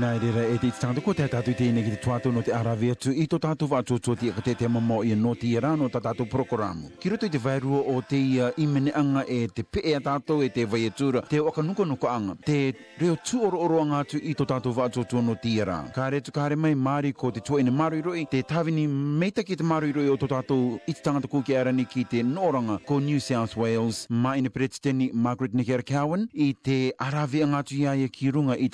ina e rera e te tātou ko te tātou te no te arawe atu i tō tātou wa i no te ira no tātou prokoramu. Ki o te ia i anga e te pe e tātou e te vai te waka nuka nuka anga. Te reo tū oro oro anga no te ira. Ka kare mai māri ko te tuaine marui roi te tāwini meita ki te marui roi o tō tātou i te tangata kūki arani ki ma ina pretiteni Margaret Nekera te arawe anga atu iaia ki runga i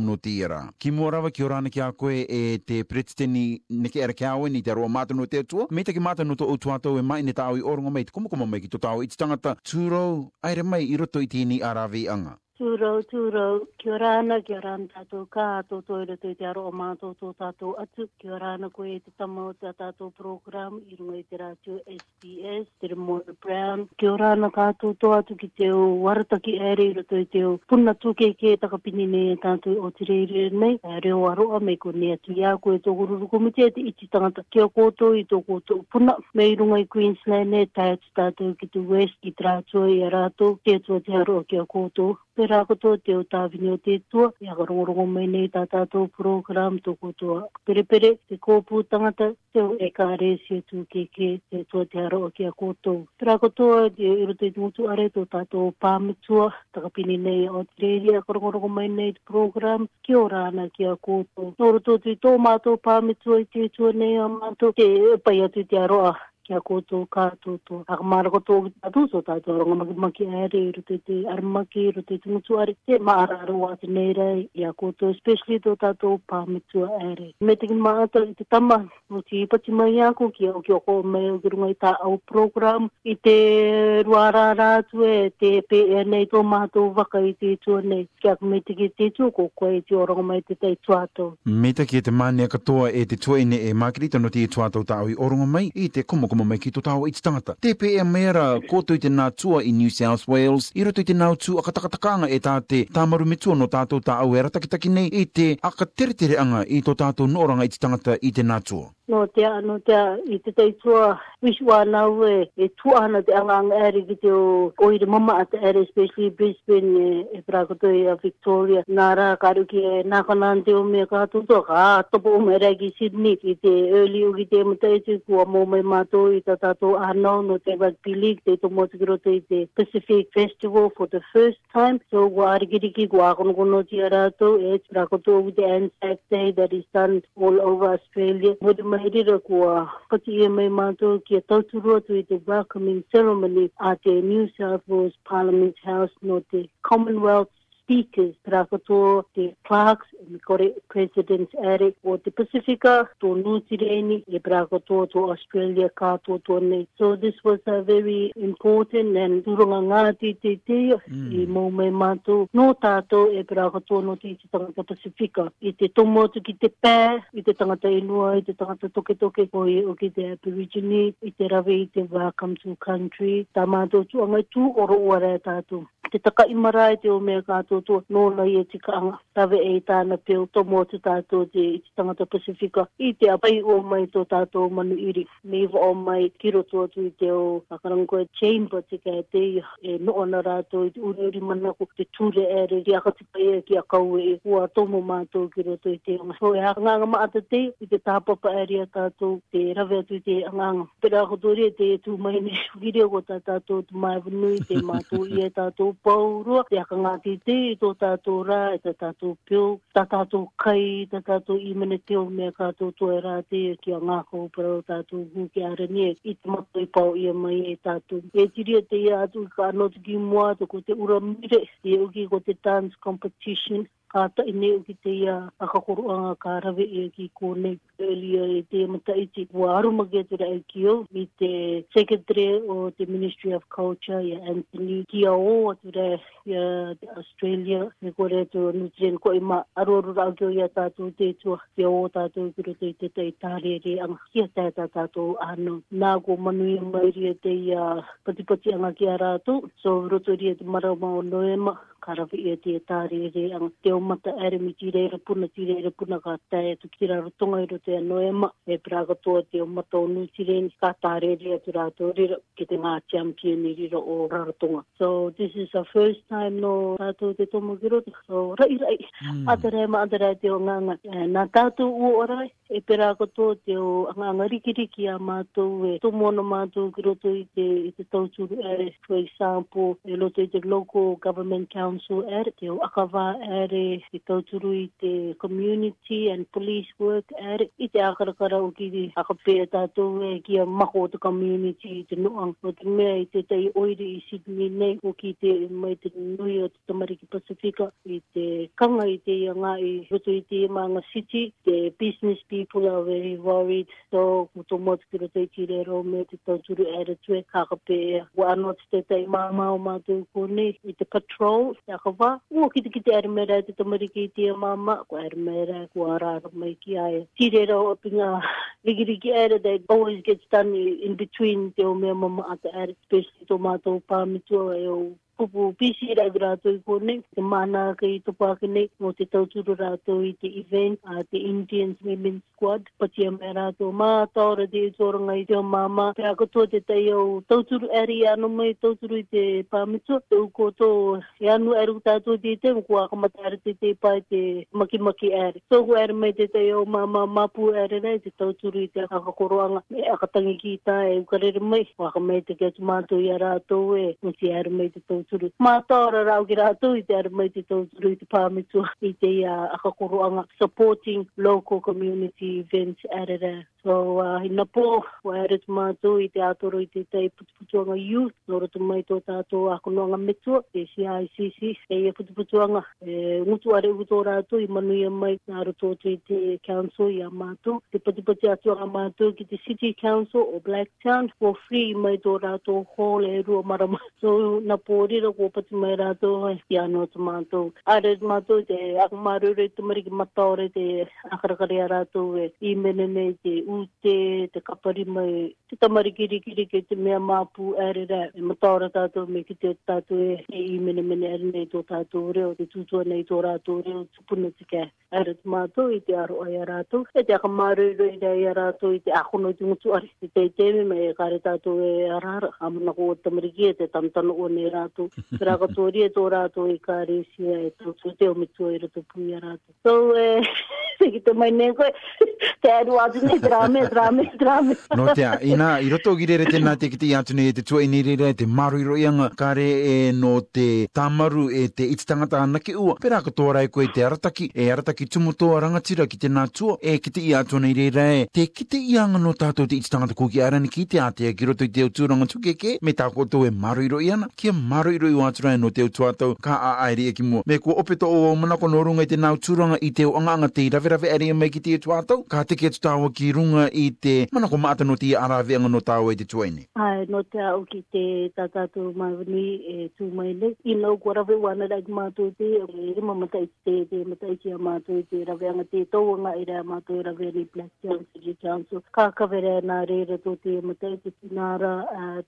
no te ira. Ki mua rawa ki orana ki a koe e te pretiteni neke era ki awe ni te aroa mātano te atua. Me te ki mātano to utu e mai ne tāwi orongo mai te kumukuma mai ki to tāwi. I te tangata tūrou, aere mai i roto i tini aravi anga. Tūrau, tūrau, kia rāna, kia rāna tātou kā ato toira tui te aro o mātou tō tātou atu. Kia rāna koe e te tamau tā tātou program i runga i te rātio SBS, te Remora Brown. Kia rāna kā ato tō atu ki te o warataki ere i rato i te o puna tūkeke e takapini nei e tātou o te reire nei. E reo aroa mei ko nea tu ia koe tō gururu komite e te iti tangata kia koto i tō koto puna. Mei runga i Queensland e tātou ki te West ki te rātio i a rātou. Te atua te aroa kia koto rākoto te o tāwini o te tua, e aga rongorongo mai nei tā tātou program tō kotoa perepere, te kōpū tangata, te o e kā reisi tū keke, te tua te aroa ki a kotou. Te rākoto a te o iro te tūtu are tō tātou pāmitua, takapini nei o te rei, e aga mai nei tō program, ki o rāna ki a kotou. Nō roto tū tō mātou pāmitua i te tua nei a mātou, te pai atu te aroa kia koto ka to to ak mar ko to ta tu so ta to ngam ma ki ere te te ar ma ki ru te tu tu te ma ar ru at ne re ya ko to specially to ta to pa mi tu ere me te to te ta ma mo ti pa ti ma ya ko ki o ki o ko me ru ngai ta au program i te ru ara tu e te pe e ne to ma to va i te tu ne kia me te ki te tu ko ko e ti o mai te te tu ato me te ki te ma ne ka e te tu e ne e ma ki te no ato ta au i o mai i te komo komo tamo mai ki tō tāo i tangata. Te pe e mera kōtou te nā tua i New South Wales, i roto i te nāu tū akatakatakanga e tā te tāmaru me tua no tātou tā au e nei i te akateretereanga i tō tātou nōranga i tangata i te nā tua. No te a, no te a, i te tei tua wishua nāu e, e tuahana te anganga ere ki te o oire mama at ere, especially Brisbane e, e prakotoi e, a Victoria. Nā rā karu ki e nākanaan te o mea kātoutua, kā topo o mea rei ki Sydney i te early o ki te mutaitu kua mō mai mātou i ta tātou anō no te Rugby League, te tomo te te Pacific Festival for the first time. So, wā arigiriki, wā akonokono ti a rātou, e rakoto o te Anzac Day that is done all over Australia. Hore maherira ko a kati e mai mātou ki a tauturua tu i te welcoming ceremony at te New South Wales Parliament House no te Commonwealth speakers parakoto te clerks and kore president's attic or the pacifica to new zealand e parakoto to australia ka to to nei so this was a very important and durunga nga ti ti ti hmm. i mo me mato no tato e parakoto no ti ti tanga to pacifica i te tomo to ki te pa i te tanga te no i te tanga to ke to ke ko i o ki te aborigine i te rave i te welcome to country tamato tu ama tu oro ora tato te taka imara i te o me ka tu no na ye tikanga ta ve eta na pe to mo tu ta to je tanga to pacifica i te apai o mai to ta to manu iri me vo o mai ki ro tu te o akarang e e, e, ko chain pa ti ka te e no ona ra to u ri manna ko te tu le ere ri aka ti pe ki aka u e u a to mo ma to ki ro te o so e nga nga ma ata te i te ta pa pa ere ta to te ra ve tu te nga nga pe ra ko to ri te tu mai ne video ri ko ta ta to tu vnu te ma tu ye ta to pau ro te aka nga ti te i tō tātou rā, i e tō tātou pio, tā tātou kai, tā tātou imene teo mea kātou tōe rā te e kia ngā kou para o tātou hū ki arenie, i tō mato i pau ia mai e tātou. E tiri te ia atu i ka anotu ki mua tō ko te ura mire, te e uki ko te dance competition, kata ine o ki te ia a kakoroanga ka rawe e ki kone earlier e te mata i te ua arumage te rai ki o mi te secretary o te Ministry of Culture ia Anthony ki a o atu rai te Australia me kore atu New Zealand ko ima aroru rau ki o ia tātou te tua ki a o tātou ki rote i te tei tāre re anga ki a tātou anu nā ko manu i mairi e te ia patipati anga ki a rātou so roto ria e te marama o noema karawi e te tāre re anga te taumata ere mi tira ira puna tira ira puna ka tae tu kira rotonga iro te noema e praga toa te omata o nui tira ni ka tare rea tu rato rira ki te ngā tiam pia ni rira o rarotonga. So this is the first time no tato te tomo giro te so rai rai mm. atare ma atare te o nganga. E, nā tato u orai e praga toa te o nganga rikiriki a mātou e tomo ana mātou giro to i te, i te tauturu ere for example e loto i te local government council ere te o akawa ere te tauturu i te community and police work ere i te akarakara o ki te akapea tātou e ki a mako o te community i te noang o te mea i te tei oiri i Sydney nei o ki te mai te nui o te tamariki pasifika i te kanga i te ianga i hoto i te maanga city the business people are very worried so o tō mātu kira tei ki re rau me te tauturu ere tue kakapea o anot te tei māma o mātou kone i te patrol te akawa o ki te ki te ere mera te tamari ki te mama, ko ara mai rā, ko ara ara mai ki ai. Ti re ro api ngā rigiriki ara, they always get done in between the o mea mama ata ara, especially tō mātou pāmitua e kupu pisi rai rātou i kone, te mana kei to pākene, mō te tauturu rātou i te event, a te Indian Women Squad, pati a to rātou mā, taura te utoranga i te o to pe a katoa te tei au tauturu eri anu mai i te pāmitua, te uko to e anu eru tātou te te, mko a kamatare te te pai te maki maki er so ku eri mai te tei au māma māpū eri rei, te tauturu i te akakoroanga, me akatangi ki tā e ukarere mai, waka mai te kia tumātou i a rātou e, mti eri mai te tauturu tūturu. Mā tāra rau ki rātū i te ara mai te tōturu i te pāmitu i te uh, akakoroanga supporting local community events at arera. So uh, ina pō, wa ere tu mātū i te ātoro i te tei putuputuanga youth, nora tu mai tō tātō akunoanga metua, te CICC, e ia putuputuanga. E, ngutu are u tō rātū i manuia mai, nā rato tu i te council i a mātū, te putuputi atuanga mātū ki te city council o Blacktown, for free mai tō rātō hall e rua marama. So na pōre tira ko pati mai rato e ki anō tu mātō. Āre tu mātō te akumarure tu mari ki mataore te akarakari a rato e i mene nei te ute, te kapari mai, te tamari kiri kiri ke te mea māpū ere rā. E mataore tātō me ki te tātō e, e i mene mene ere nei tō tātō reo, te tūtua nei tō rātō reo, tu puna tika. Āre tu mātō i te aro ai a rato, e te akumarure i rai a rato i te akono i te ngutu ari te teimi mai e kare tātō e arara. Amuna ko o tamari ki e te tamtano o nei rātou. Tura ko tō rie tō rātou i kā resia e tō tō te o me tō rato pui a rātou. So, e, se ki tō mai nēn koe, te aru atu nei drame, drame, drame. No te a, i nā, i rato gire re te nā te kiti atu nei e te tua inire re, te maru i roianga, kā re e no te tamaru e te iti tangata ana ki ua. Pera ko tō rai koe te arataki, e arataki tumoto a rangatira ki te tua, e kiti i atu nei re re, te kiti i anga no tātou te iti tangata kōki arani ki te ātea ki roto i te o tūranga tukeke, me tāko tō e maru i roianga, kia maru aro iroi o atura no te utuatau ka a aere e ki mua. Me kua opeto o manako no runga i te nau turanga i te o anga anga te rave rave aere e mai ki te utuatau. Ka te ketu tāua ki runga i te manako maata no te arawe anga no tāua i te tuaine. Ai, no te au ki te tatatu mauni e tū maile. I nau kua rave wana rai ki mātou te e mamatai te te mamatai ki a mātou te rave anga te anga i rea mātou rave ni Black Council, Jiu Ka kawere nā reira tō te mamatai te tinara.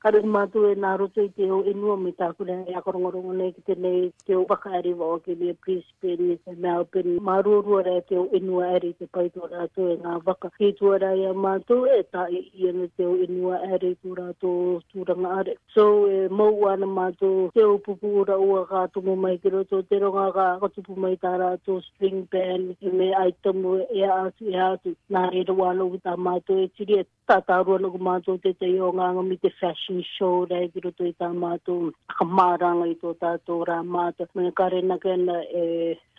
Karu mātou e nā roto i te o enua me re ya ko ngoro ngo ne kite ne ke u bakari wo ke ne Brisbane ni se Melbourne ma ru ru re ke u inua ari te pai to ra to e nga baka ke tu ara ya ma to e ta i ye ne te u inua ari ku ra to tu ra nga ari so e mo wa na ma to ke u pu pu ra u ga to mo mai ke ro to te ro ga ga ko tu pu mai ta ra to spring pen me ai to mo e a si e a tu na re ro wa lo ta ma to e chi tātārua nuku mātou te te o ngā ngomi te fashion show rei kiro tō i tā mātou a ka māranga i tō tātou rā mātou mene kare na kena e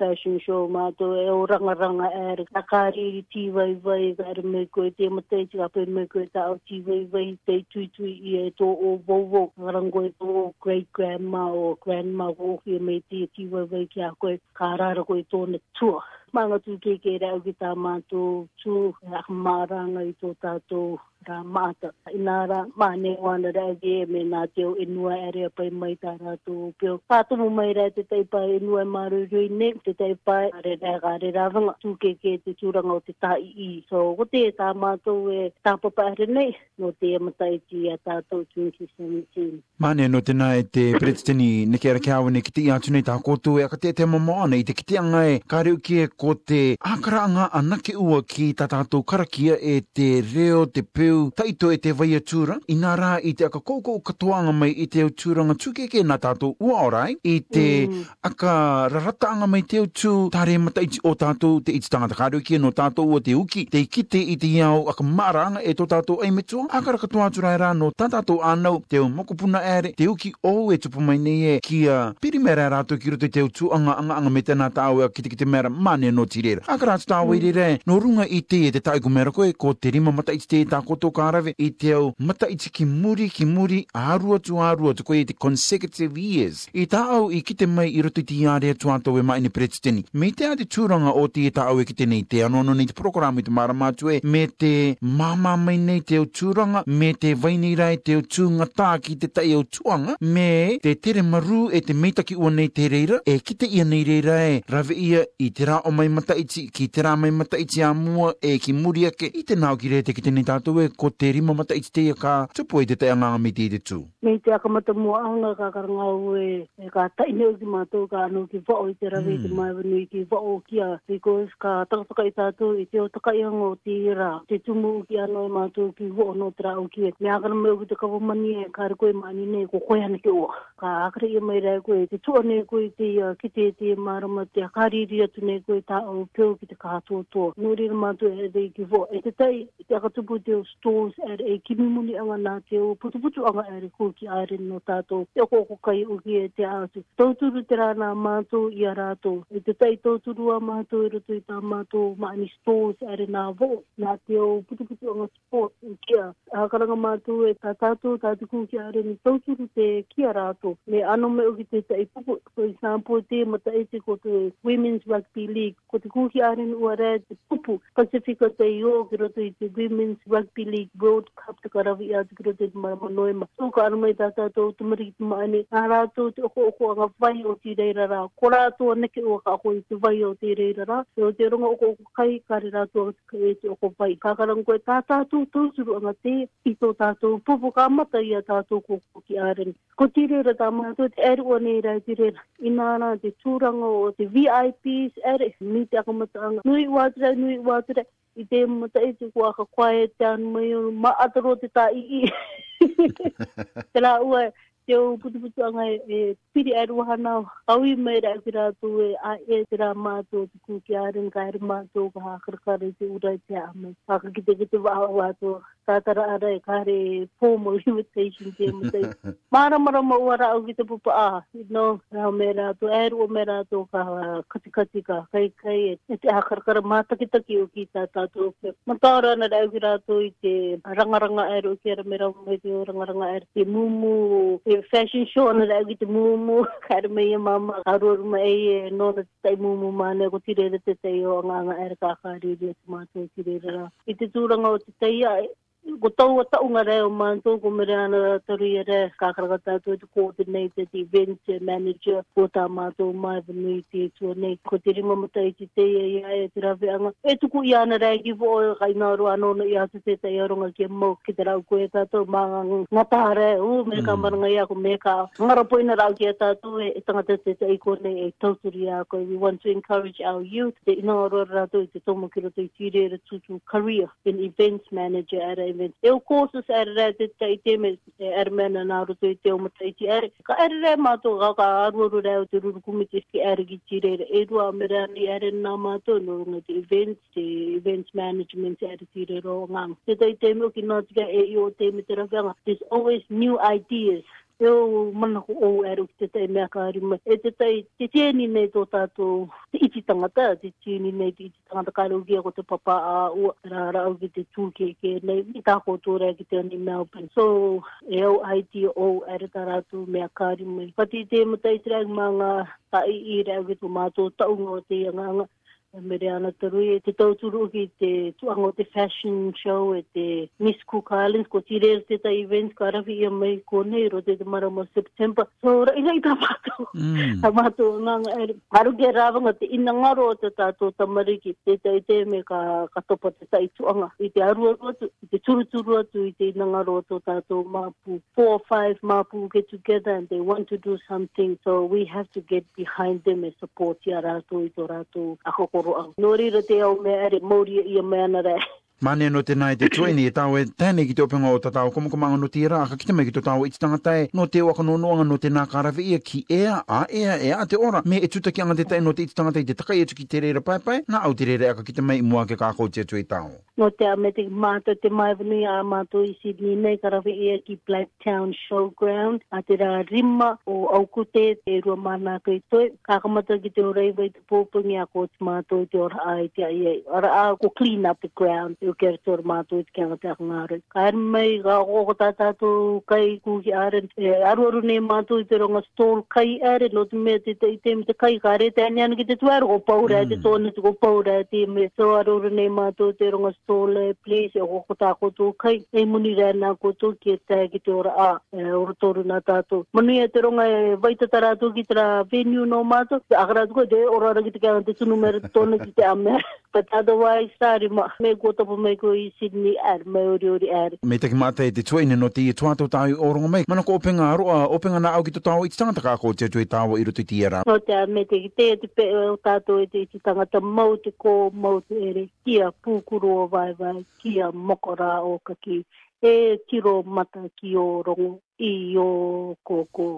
fashion show mātou e o rangaranga ere a ka riri tī vai vai gare me koe te ma te tika pe me koe tā o tī vai vai te tui tui i e to o vovo ngarango e tō great grandma o grandma o hui me te tī vai vai ki a koe ka rāra koe to ne tua mga tu kikera o kita mato tu akmarang ito tato ka mata Ina ra maane wana ra ege e me nā teo inua ere a pai mai pe rātō peo. Pātumu mai rā te taipa inua e maru rui ne, te taipa are rā gare rā vanga. Tūke ke te tūranga o te tā i i. So, o te e tā mātou e tāpapa are nei, no te e matai ki a tātou 2017. Maane, no tēnā e te pretitini neke ara ki awa ne kiti atu nei tā kōtu e akate te mamoana i te kiti angai ka reu ki e ko te ākara anga anake ua ki tā tātou karakia e te reo te peo teu taito e te vai atura, i nā rā i te aka koukou katoanga mai i te aturanga tūkeke nā tātou ua orai, i te mm. aka rarataanga mai te utu tāre mata iti o tātou te iti tangata kāreukia no tātou o te uki, te kite i te iau aka maranga e tō tātou ai me metua, aka raka tō aturai rā no tātou anau te o mokopuna ere, te uki o e tupu mai nei e kia pirimera rātou ki roto i te utu anga anga anga me te nā tāu e kite kite mera mane no tirera. Aka rātou tāu mm. i e no runga i te e te tāiku mera koe, ko te rima mata iti te tā koto tō kārawe e te au mata i ki muri ki muri ārua tu ārua tu koe te consecutive years. E tā au i kite mai i roto i te iārea tu ātou e mai ni pretiteni. Me te ate tūranga o te e tā au e kite nei te anono nei te programu i te maramātu e me te māma mai nei te au tūranga me te vainirai e te au tūnga tā ki te tai au tuanga me te tere maru e te meitaki ua nei te reira e kite ia nei reira e rave ia i te rā o mai mata iti ki te rā mai mata iti a mua e ki muri ake i te nāo ki re te kite nei tātou e ko te rima mata i te teia ka tupu i te te anganga mi te tū? Me i te akamata mua aunga ka karanga au e ka taine o ki mātou ka anu ki vao i te rawe i te hmm. maewanu i ki vao kia because ka takataka i tātou i te o taka i hango o te ira te tumu o ki anu i e mātou ki vao no tera au ki e. me akana mea o ki te kawamani e ka rikoi mani ne ko koe ana ki ua ka akari i mai rei koe, te tua nei koe te ia, uh, ki te te marama te akariri atu nei koe ta au peo ki te kaha tō tō. Nō rei mātou e rei ki vō. E te tai, te akatupu te o stones e rei e ki mimuni awa nā te o putuputu awa e rei koe ki aere no tātou. Te o koko kai o ki e te atu. Tauturu te rā nā mātou i a rātou. E te tai tauturu a mātou e rotu i tā mātou maani stones e rei nā vō. Nā te o putuputu anga sport i e kia. Hakaranga mātou e tā tātou tātuku ki aere ni tauturu te ki a rātou me ano me uki te tai ko for example, te mata e te ko te Women's Rugby League, ko te kuhi aren ua rea te pupu, Pacifica te i kira te te Women's Rugby League World Cup, te karawi a te kira te te marama noema. So ka ano mai tata tau te mariki te maane, nga rātou te oko oko a vai o te reira rā, ko rātou a neke ua ka ako i te vai o te reira rā, e o te ronga oko oko kai, ka re rātou a te kai e te oko vai. Ka karang koe tata tau tau suru anga te, i tō tata tau pupu ka mata i a tata tau ko ki aren. Ko te reira tamanga tu te eru o nei rai tire inana te tūranga o te VIPs ere mi te akamatanga nui wātere nui wātere i te mata i te kua ka kwae tan anu mai ma maataro te tā i i te la te o putu putu anga e, e piri e ruahana o aui mai rai ki rā tō e a e te rā mātō te kū ki āren ka ere mātō ka hākarakare te urai te ame. Haka ki te kite wāwa wātō tātara ara e ka re formal invitation te mutai. Māra mara maua rā au ki te pupa a, ah, no, rā me rā tō, e rua me rā tō ka kati kati ka kai kai e, e te hākarakare mātaki taki o ki tā tātō. Ma tāra na rai ki rā tō i te rangaranga e rua ki ara me rā mai te rangaranga e te mumu e te fashion show na rau i te mūmū, kāra mei a mama, haroru mei e nōna te tei mūmū māne, ko tirele te tei o nganga e re kākā rīri e te mātua tirele rā. I te tūranga o te tei a, ko tau ta unga re o man ko mere ana tori e re ka kra ka tau e to coordinated event e manager ko ta ma to ma the meeting to ne ko tiri mo mata i ti te ai ai e tra ve e tu ku ya na ki vo ga ina ro ano no ya se te ai ro nga ke mo ki te ra ko e ta to ma nga re u me ka mm. mar nga ya ko me ka nga ro po ina ra ki ta to e ta te te ai ko ne e tau tiri ko we want to encourage our youth te ina ro ra to te to mo ki ro te tiri re tu career in events manager at a element. Eu coso se era de taite me ermena na ro to te mo taite er. Ka erre ma to ga ka aro ro rao te ro kumiti ki er gi tire er. Edu amera ni er na ma no no te event te event management er tire ro ngang. Te taite mo ki no te e yo te me te ra There's always new ideas eo mana ko o aro te tai me ka aru mai. E te tai te tēni nei tō tātou te iti tangata, te ni nei te iti tangata ka aru ki ko te papa a ua ra rā au ki te tūke ke nei i ko tō rea ki te ani mea open. So e au ai te o aro tā rātou mea ka aru mai. Pati te mātai te rāk mā ngā tai i rea ki tō mātou taunga o te ianga me re ana te rui, e te tauturu ki te tuango te fashion show e te Miss Cook Islands, ko tire e te ta event, ka rawi ia mai konei ro te te marama September. So, ra inai ta mātou, mm. ta mātou nganga, er, aru ke rāwanga te ina ngaro te tātou tamari ki te tei te me ka katopa te tai tuanga. I te arua atu, i te turuturu atu, i te ina ngaro te tātou māpū, four or five māpū get together and they want to do something, so we have to get behind them and support ia rātou i tō rātou ako toro au. Nō rira te au mea ere, mauri e ia mea na rea. Mane no te nai te tue ni e tau e tēne ki te opinga o tatau kumukumanga no tira iraka ki mai ki te tau i te tangatai e, no te waka no noanga no te nā karawe ia ki ea a ea ea te ora me e tuta ki anga te tai no te i te te takai etu ki te reira pai pai nā au te reira aka e ki mai i mua ke kākou te tue tau. No te a me te mātou te mai vanui a mātou i Sydney nei karawe ia ki Blacktown Showground a te rā rima o aukute te rua mana koe toi kākamata ki te oreiwa i te pōpungi a kōtumātou te ora ai te ai ai ara a ko clean up the ground e ke tor ma tu ke nga ta nga re kan mai ga go ta ta tu kai ku hi are ar waru ne ma tu e te ro nga stol kai are no te me te te me te kai gare te an yan ki te twar go pau ra te mm. ton te go pau ra te me so ar waru ne ma tu e te ro nga stol e, please go go ta ko tu kai e muni ra na ko tu ke ta ki te ora a ur tor na ta tu muni e te ro nga vai ta ra tu ki tra venue no ma tu agra tu de ora ra ki te ka te su numero ton ki te am me pa ta do wai sari ma me go ta Me taki mātai te tue ine no te i tuatau tāu o rongo mai. Mana ko openga aroa, openga na au ki tō tāu i tanga taka ko te tue tāu i roto i tiara. No te a me te ki te atu pe o tātou i e te i tanga ta mau te kō, mau te ere, kia pūkuru o vai vai, kia mokora o kaki. E tiro mata ki o rongo i o kōkō.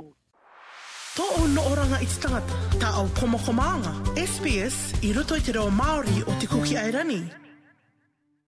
To o no oranga i tangata, tā au komokomaanga. SPS, i roto i te reo Māori o te kuki airani. Mm